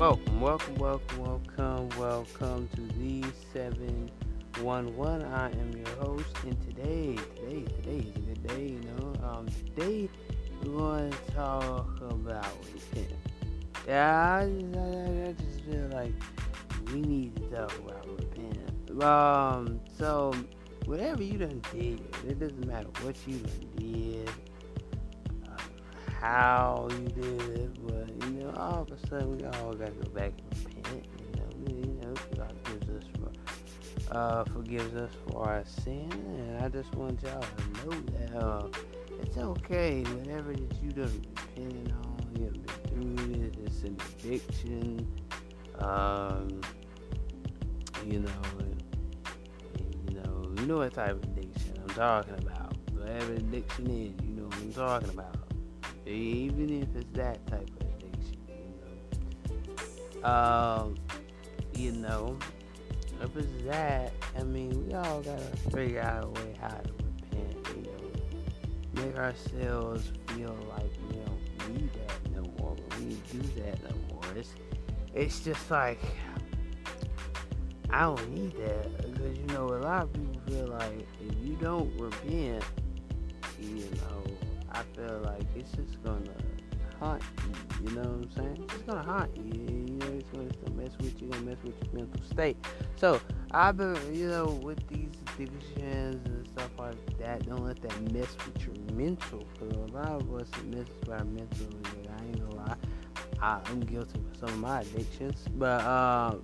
Welcome, welcome, welcome, welcome, welcome to the 711. I am your host, and today, today, today is a good day, you know. Um, today we're going to talk about repent. Yeah, I just, I, I just feel like we need to talk about repent. Um, so whatever you done did, it doesn't matter what you done did how you did it, but you know, all of a sudden we all gotta go back and repent. You know, you know, God gives us for, uh, forgives us for our sin, and I just want y'all to know that uh, it's okay. Whatever that you done repented on, you've been through it. It's an addiction. Um, you know, you know, you know what type of addiction I'm talking about. Whatever addiction is, you know what I'm talking about even if it's that type of addiction, you know. Um, you know, if it's that, I mean, we all gotta figure out a way how to repent, you know, make ourselves feel like we don't need that no more, we do that no more. It's, it's just like, I don't need that because you know a lot of people feel like if you don't repent, you know, I feel like it's just gonna haunt you. You know what I'm saying? It's gonna haunt you. You know, it's gonna, it's gonna mess with you. Gonna mess with your mental state. So I've been, you know, with these addictions and stuff like that. Don't let that mess with your mental. Cause a lot of us it messes with our mental. I ain't gonna lie. I, am guilty of some of my addictions, but uh,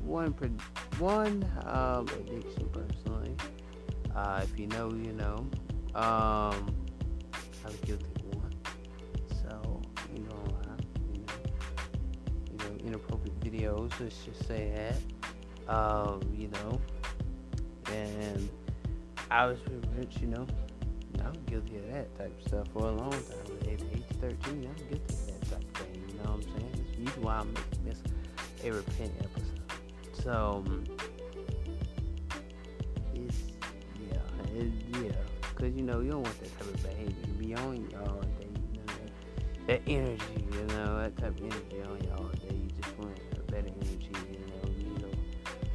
one one um, addiction personally. Uh, if you know, you know. Um, Guilty one. So, you know, you know, you know, inappropriate videos, let's just say that. Um, you know, and I was much, you know, I was guilty of that type of stuff for a long time. At age 13, I was guilty of that type of thing, you know what I'm saying? It's the reason why I miss a repent episode. So, because, you know, you don't want that type of behavior Be on you all day. You know, that, that energy, you know, that type of energy on you all day. You just want a better energy, you know. You know,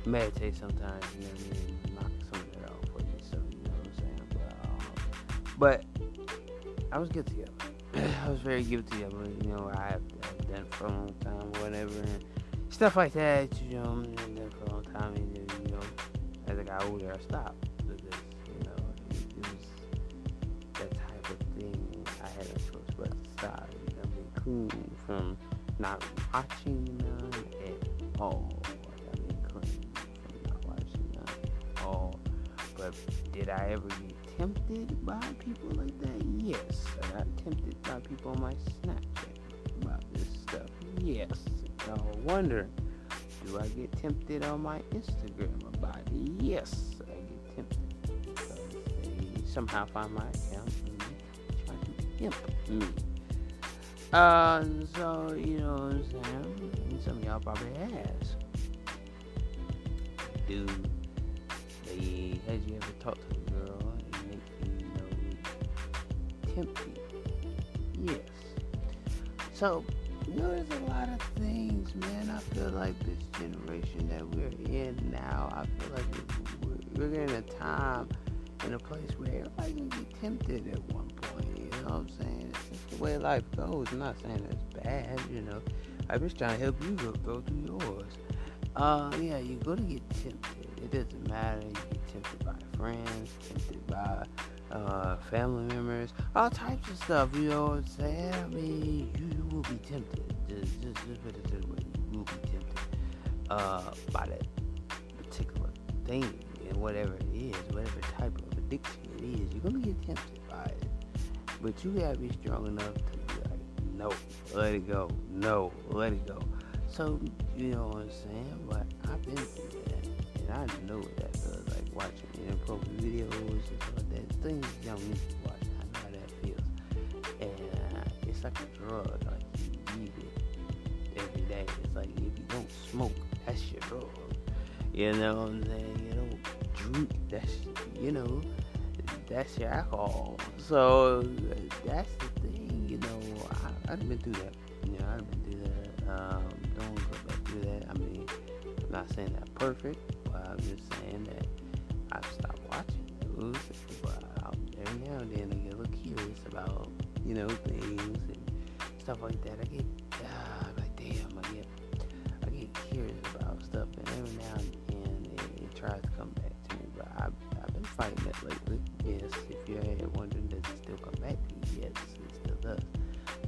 meditate sometimes, you know, and knock some of that off you. So you know what I'm saying. But, um, but I was guilty of it. I was very guilty of it. You know, I I've done it for a long time, whatever, and stuff like that. You know, I've done for a long time, and you know, as I got older, I stopped. Cool from not watching none at all. I mean, clean from not watching none at all. But did I ever get tempted by people like that? Yes. I got tempted by people on my Snapchat about this stuff. Yes. No wonder. Do I get tempted on my Instagram about it? Yes, I get tempted because they somehow find my account and try to imp me. Uh, so, you know what I'm saying? Some of y'all probably has. Dude, they, has you ever talked to a girl and make you, you know, tempt you? Yes. So, you know, there's a lot of things, man. I feel like this generation that we're in now, I feel like we're, we're in a time in a place where everybody can be tempted at one point. You know what I'm saying? the way life goes. I'm not saying it's bad, you know. I'm just trying to help you go, through yours. Uh, yeah, you're gonna get tempted. It doesn't matter. You get tempted by friends, tempted by uh, family members, all types of stuff. You know what I'm saying? I mean, you will be tempted. Just, just, just put it this way: you will be tempted uh, by that particular thing and whatever it is, whatever type of addiction it is. You're gonna get tempted by it. But you gotta be strong enough to be like, no, let it go, no, let it go. So, you know what I'm saying? But I've been through that, and I know what that feels like watching inappropriate videos and stuff like that. Things you don't need to watch. I know how that feels. And uh, it's like a drug. Like, you need it every day. It's like if you don't smoke, that's your drug. You know what I'm saying? You don't drink, that's, you know, that's your alcohol. So, that's the thing, you know. I, I've been through that. You know, I've been through that. Um, don't go back through that. I mean, I'm not saying that perfect, but I'm just saying that I've stopped watching news. But every now and then I get a little curious about, you know, things and stuff like that. I get, fighting it lately. Yes, if you're wondering, does it still come back to? Yes, it still does.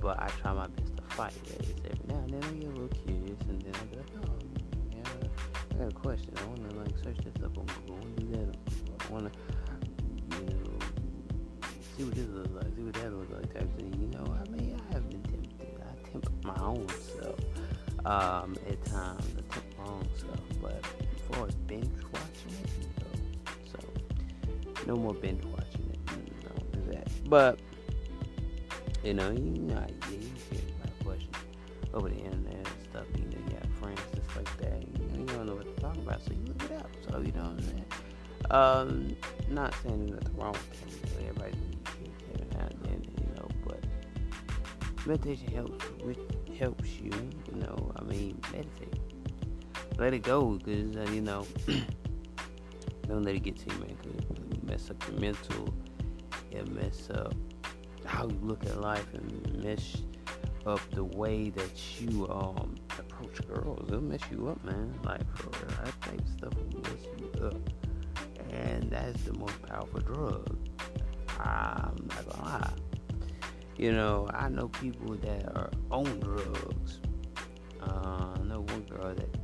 But I try my best to fight it. It's every now and then I get a little curious, and then I go, oh, yeah, I got a question. I want to like search this up on Google. I want to do that. I want to, you know, see what this looks like, see what that looks like, type thing. You know, I mean, I have been tempted. I tempt my own self um, no more binge watching it. No, do that. But you know, you know, yeah, you get my question over the internet and stuff. You know, you have friends just like that. You know, you don't know what to talk about, so you look it up. So you know what I'm saying. Um, not saying there's nothing wrong with it. You know, everybody you know, but meditation helps with helps you. You know, I mean, meditate. Let it go, cause uh, you know, don't let it get to you, man. Cause mess up your mental. It mess up how you look at life and mess up the way that you um approach girls. It'll mess you up, man. Like for real, that type of stuff will mess you up, and that's the most powerful drug. I'm not gonna lie. You know, I know people that are on drugs. Uh, I know one girl that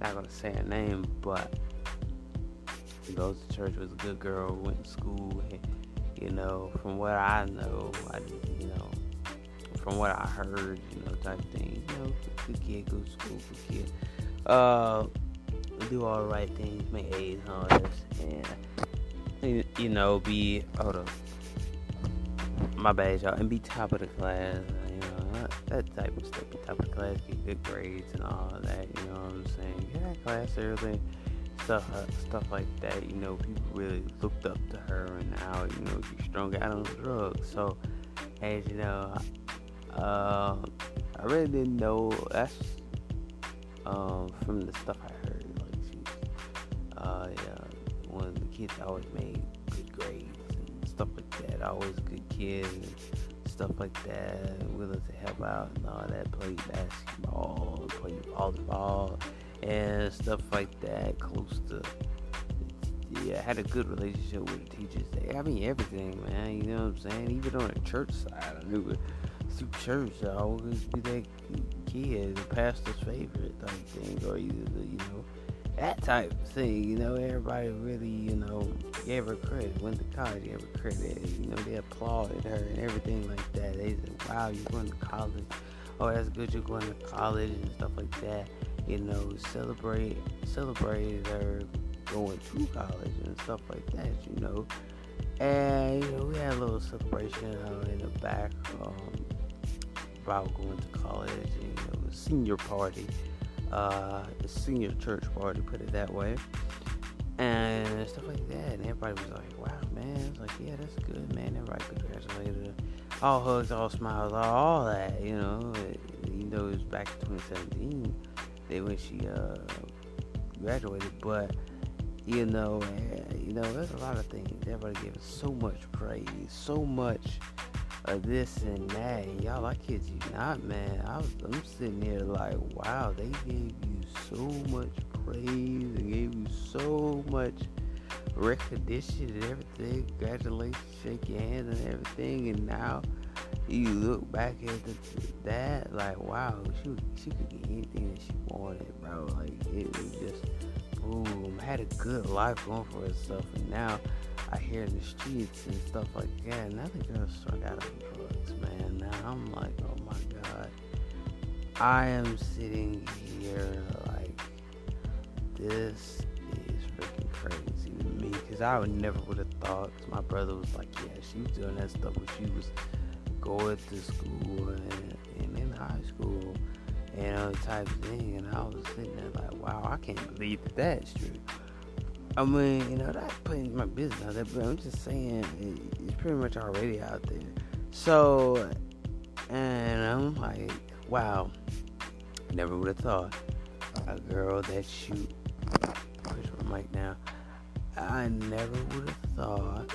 not gonna say her name, but goes to church was a good girl, went to school. You know, from what I know, I, you know, from what I heard, you know, type thing, you know, good kid, good school, good kid. Uh, do all the right things, make A's and this, and, you know, be, hold up, my bad, y'all, and be top of the class, you know, that type of stuff, be top of the class, get good grades and all that, you know what I'm saying, get that class early stuff uh, stuff like that. You know, people really looked up to her, and now you know she's strung out on drugs. So, as you know, uh, I really didn't know. That's um, from the stuff I heard. Like she, uh, yeah, one of the kids always made good grades and stuff like that. Always good kid and stuff like that. Willing to help out and all that. Played basketball, played volleyball and stuff like that. Close to yeah, had a good relationship with the teachers. I mean everything, man. You know what I'm saying? Even on the church side, I knew it through church. I always be that kid, the pastor's favorite type thing, or either the, you know that type of thing. You know, everybody really, you know, gave her credit. Went to college, gave her credit. You know, they applauded her and everything like that. They said, "Wow, you're going to college. Oh, that's good. You're going to college and stuff like that." You know, celebrate celebrated her going to college and stuff like that, you know. And you know, we had a little celebration uh, in the back um, about going to college, and, you know, senior party, uh, the senior church party, put it that way, and stuff like that. And everybody was like, "Wow, man!" It's like, "Yeah, that's good, man." Everybody congratulated. All hugs, all smiles, all, all that, you know. It, you know, it was back in 2017 they when she uh, graduated, but you know, you know, there's a lot of things. Everybody gave so much praise, so much of this and that. And y'all, I kid you not, man. I was, I'm sitting here like, wow, they gave you so much praise and gave you so much recognition and everything. Congratulations, shake your hand and everything, and now you look back at the, that, like, wow, she she could get anything that she wanted, bro. Like, it was just boom, had a good life going for herself, and now I hear in the streets and stuff like that. Now Another girl struck out on drugs, man. Now I'm like, oh my god, I am sitting here like this is freaking crazy to me because I would never would have thought. Cause my brother was like, yeah, she was doing that stuff when she was going to school and, and in high school and other type of thing. And I was sitting there like, wow, I can't believe that that's true. I mean, you know, that's putting my business out there, but I'm just saying it, it's pretty much already out there. So, and I'm like, wow, never would have thought a girl that shoot. Push my mic now. I never would have thought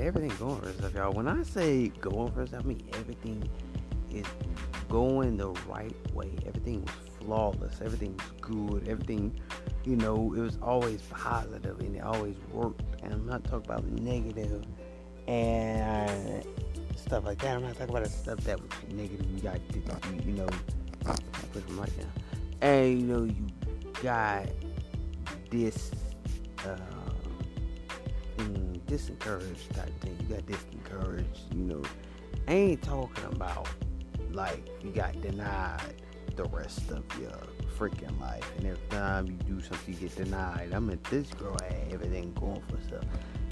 everything going for herself, y'all. When I say going for herself, I mean everything is going the right way. Everything was flawless. Everything was good. Everything, you know, it was always positive and it always worked. And I'm not talking about negative and stuff like that. I'm not talking about the stuff that was negative. You got, you know, put them right now. And you know, you got this, uh, disencouraged type thing. You got disencouraged. You know, I ain't talking about like you got denied the rest of your freaking life. And every time you do something, you get denied. I mean, this girl had everything going for herself.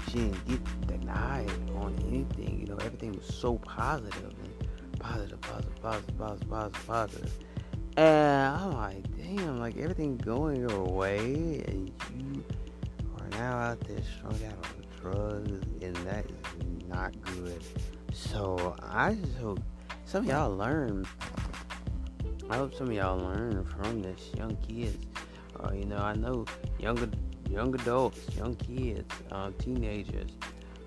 She didn't get denied on anything. You know, everything was so positive and positive, positive, positive, positive, positive, positive. And I'm like, damn, like everything going your way, and you are now out there strung out on drugs, and that is not good. So I just hope some of y'all learn I hope some of y'all learn from this, young kids. Uh, you know, I know younger young adults, young kids, uh, teenagers,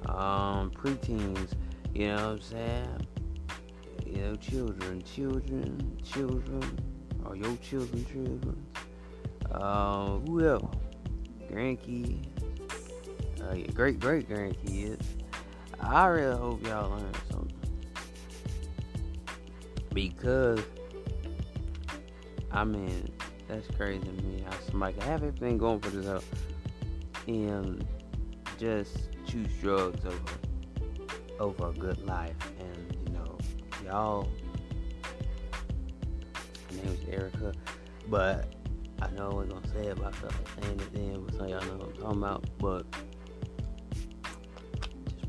um, preteens. You know what I'm saying? You know, children, children, children, or your children, children. Uh, who else? Grandkids, uh, great great grandkids. I really hope y'all learn something because I mean, that's crazy to me. How somebody can have everything going for themselves and just choose drugs over over a good life. And you know, y'all. Her name is Erica, but I know I was gonna say it, like saying it then. But some y'all know what I'm talking about. But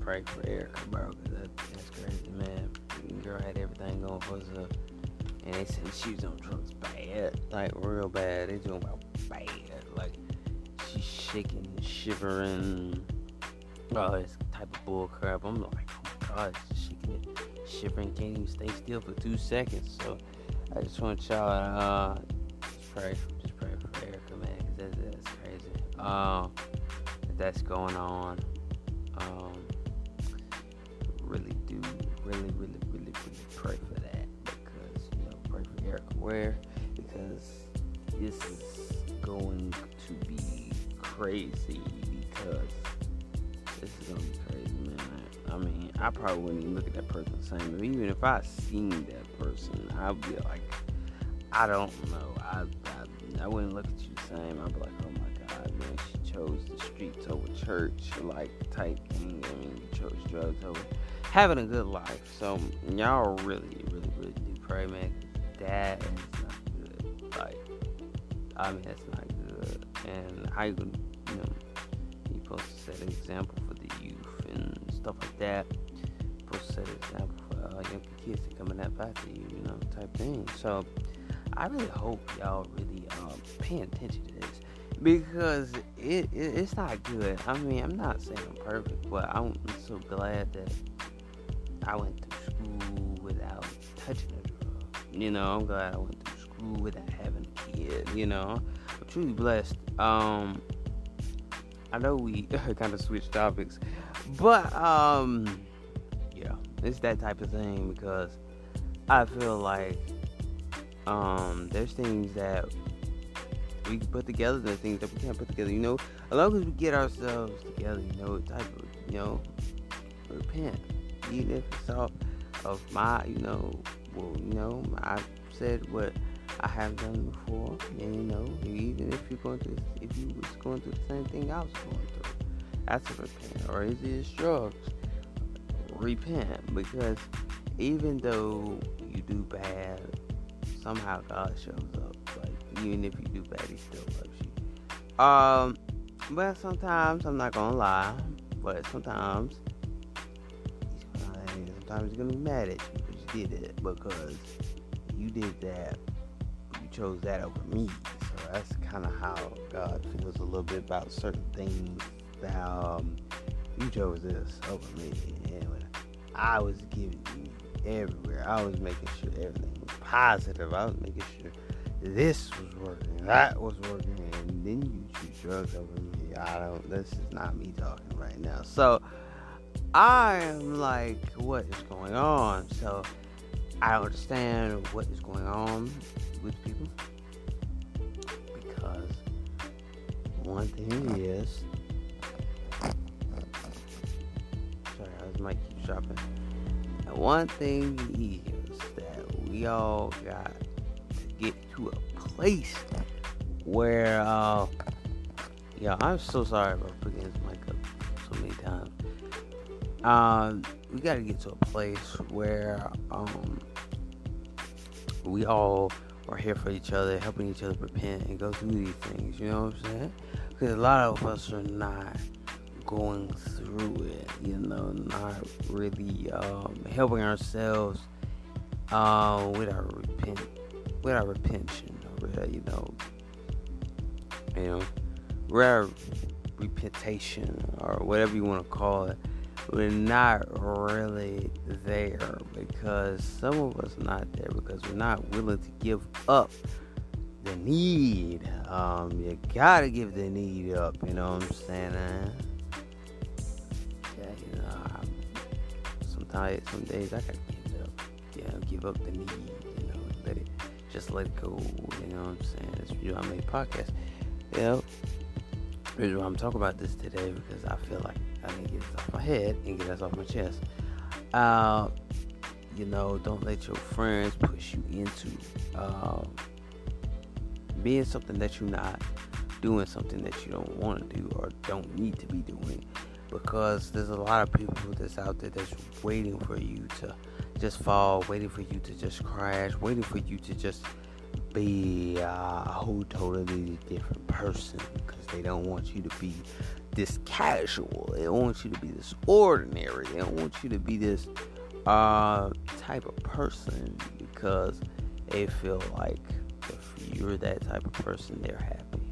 pray for Erica, bro, cause that, that's crazy, man. Girl had everything going for herself and they said she was on drugs bad, like real bad. They doing about bad, like she's shaking, shivering, all this type of bull crap. I'm like, oh my god, shaking shivering, can't even stay still for two seconds. So I just want y'all to uh, just pray, just pray for Erica, man, cause that's, that's crazy. Um, that's going on. Um, really, really, really, really pray for that because you know, pray for Eric Ware because this is going to be crazy because this is gonna be crazy, man. I mean, I probably wouldn't even look at that person the same. Even if I seen that person, I'd be like, I don't know. I, I, I wouldn't look at you the same. I'd be like, chose the streets over church, like type thing. I mean, you chose drugs over having a good life. So y'all really, really, really do pray, man that is not good. Like, I mean, that's not good. And how you gonna, you know, you supposed to set an example for the youth and stuff like that. You're supposed to set an example for uh, young kids that coming up after you, you know, type thing. So, I really hope y'all really um, pay attention to this because it, it, it's not good. I mean, I'm not saying I'm perfect, but I'm so glad that I went to school without touching it you know, I'm glad I went through school without having a kid. You know, I'm truly blessed. Um, I know we kind of switched topics, but um, yeah, it's that type of thing because I feel like um, there's things that we can put together, the things that we can't put together. You know, as long as we get ourselves together, you know, type of, you know, repent, even if it's all of my, you know, well, you know, I've said what I have done before, and you know, even if you're going through, if you was going through the same thing I was going through, that's a repent. Or is it drugs? repent because even though you do bad, somehow God shows up. Like even if you do bad, He still loves you. Um, but sometimes I'm not gonna lie, but sometimes sometimes he's gonna be mad at you because you did it because you did that. You chose that over me. So that's kind of how God feels a little bit about certain things. That um, you chose this over me, and I was giving you everywhere. I was making sure everything was positive. I was making sure this was working, that was working, and then you choose drugs over me. I don't. This is not me talking right now. So I am like, what is going on? So I understand what is going on with people because one thing is, sorry, I was mic keep dropping. One thing is that we all got get to a place where, uh, yeah, I'm so sorry about putting this mic up so many times. Um, we got to get to a place where um, we all are here for each other, helping each other repent and go through these things. You know what I'm saying? Because a lot of us are not going through it. You know, not really um, helping ourselves uh, with our with our repention, or you know, you know, with our repentation or whatever you want to call it we're not really there because some of us not there because we're not willing to give up the need. Um, you gotta give the need up. You know what I'm saying? Uh, yeah, you know. I'm, sometimes, some days I gotta give up. Yeah, give up the need. Just let go. You know what I'm saying? That's why I made podcast. You know, reason why I'm talking about this today because I feel like I need to get this off my head and get this off my chest. Uh, you know, don't let your friends push you into uh, being something that you're not, doing something that you don't want to do or don't need to be doing. Because there's a lot of people that's out there that's waiting for you to just fall, waiting for you to just crash, waiting for you to just be a whole totally different person because they don't want you to be this casual. They want you to be this ordinary. They don't want you to be this uh, type of person because they feel like if you're that type of person, they're happy.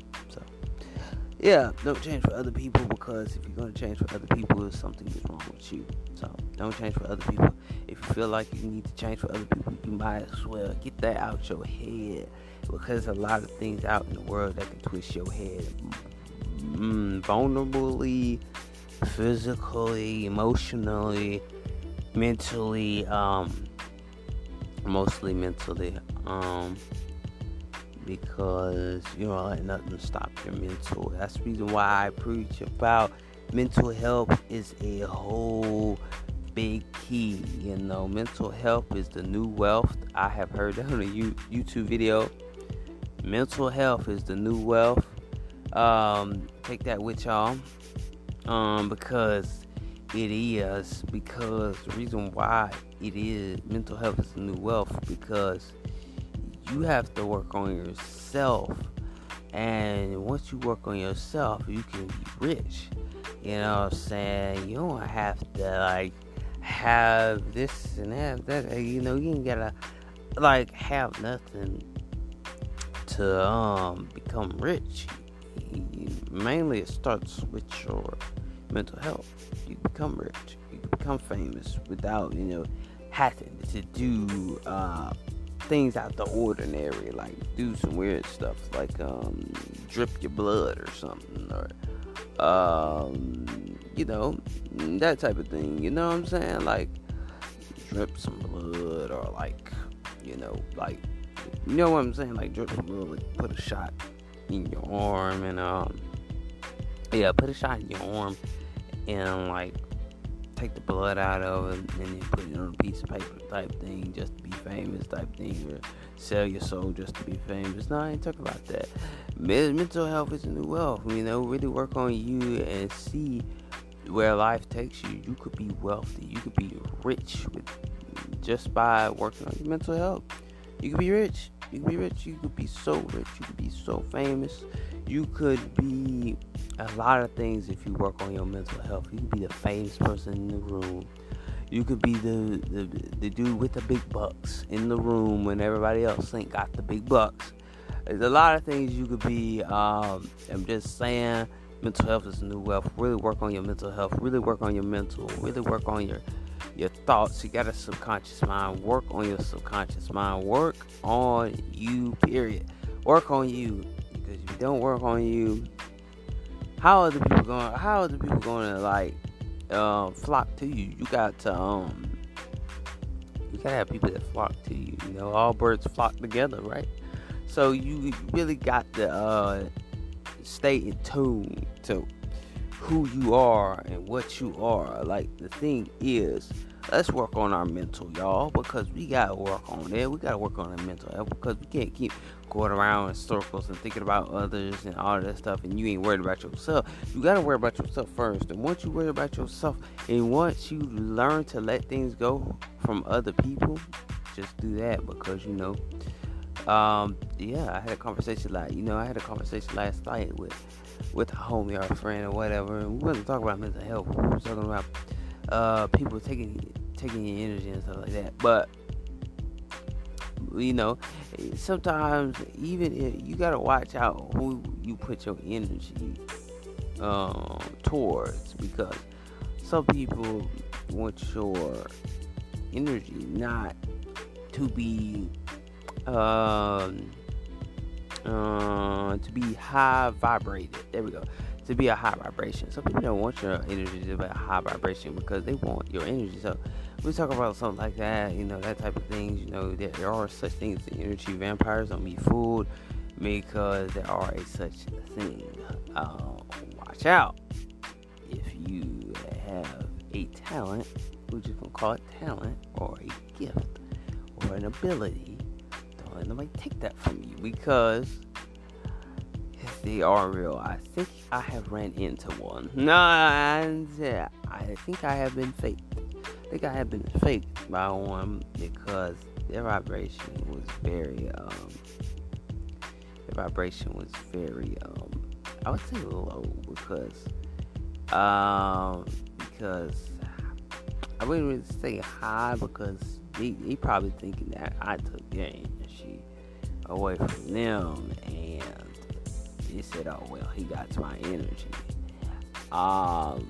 Yeah, don't change for other people because if you're going to change for other people, something is wrong with you. So, don't change for other people. If you feel like you need to change for other people, you might as well get that out your head because a lot of things out in the world that can twist your head mm, vulnerably, physically, emotionally, mentally, um, mostly mentally, um, because you know, let nothing stop your mental. That's the reason why I preach about mental health is a whole big key. You know, mental health is the new wealth. I have heard that on a YouTube video. Mental health is the new wealth. Um, take that with y'all. Um, because it is because the reason why it is mental health is the new wealth because you have to work on yourself. And once you work on yourself you can be rich. You know what i'm saying? You don't have to like have this and have that you know you ain't gotta like have nothing to um become rich. Mainly it starts with your mental health. You become rich, you become famous without, you know, having to do uh, things out the ordinary, like do some weird stuff, like um, drip your blood or something, or um, you know, that type of thing. You know what I'm saying? Like drip some blood, or like, you know, like, you know what I'm saying? Like drip some blood, like put a shot in your arm and um yeah, put a shot in your arm and like take the blood out of it and then put it on a piece of paper type thing just to be famous type thing or sell your soul just to be famous. No, I ain't talking about that. Mental health is a new wealth. You know, really work on you and see where life takes you, you could be wealthy. You could be rich with just by working on your mental health. You could be rich. You could be rich. You could be so rich. You could be so famous. You could be a lot of things if you work on your mental health. You could be the famous person in the room. You could be the, the the dude with the big bucks in the room when everybody else ain't got the big bucks. There's a lot of things you could be. Um, I'm just saying, mental health is new wealth. Really work on your mental health. Really work on your mental. Really work on your your thoughts. You got a subconscious mind. Work on your subconscious mind. Work on you. Period. Work on you. Because if you don't work on you, how are the people going? How are the people going to like uh, flock to you. You got to um, you gotta have people that flock to you. You know, all birds flock together, right? So you really got to uh, stay in tune to who you are and what you are. Like the thing is, let's work on our mental, y'all, because we gotta work on it. We gotta work on our mental health because we can't keep going around in circles and thinking about others and all that stuff, and you ain't worried about yourself. You gotta worry about yourself first, and once you worry about yourself, and once you learn to let things go from other people, just do that because you know. Um, yeah, I had a conversation like you know I had a conversation last night with with a homie or a friend or whatever, and we wasn't talking about mental health. We were talking about uh, people taking taking your energy and stuff like that. But you know, sometimes even if you gotta watch out who you put your energy um, towards because some people want your energy not to be um, uh, to be high vibrated. There we go to be a high vibration. Some people don't want your energy to be a high vibration because they want your energy. So we talk about something like that, you know, that type of things. You know, there, there are such things as energy vampires. Don't be fooled because there are a such thing. Uh, watch out if you have a talent, we're just gonna call it talent or a gift or an ability. Don't let nobody take that from you because they are real. I think I have ran into one. No, I think I have been faked. I think I have been faked by one because their vibration was very, um, their vibration was very, um, I would say low because, um, because I wouldn't really say high because they, they probably thinking that I took their energy away from them and he said, "Oh well, he got my energy." Um,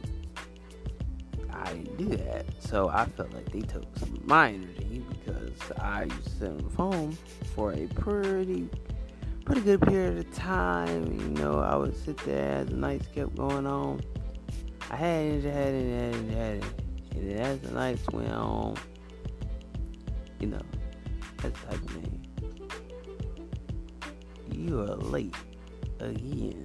I didn't do that, so I felt like they took some of my energy because I used to sit on the phone for a pretty, pretty good period of time. You know, I would sit there as the nights kept going on. I had energy, had it, had it, had it, and then as the nights went on, you know, that's type of thing. You are late again.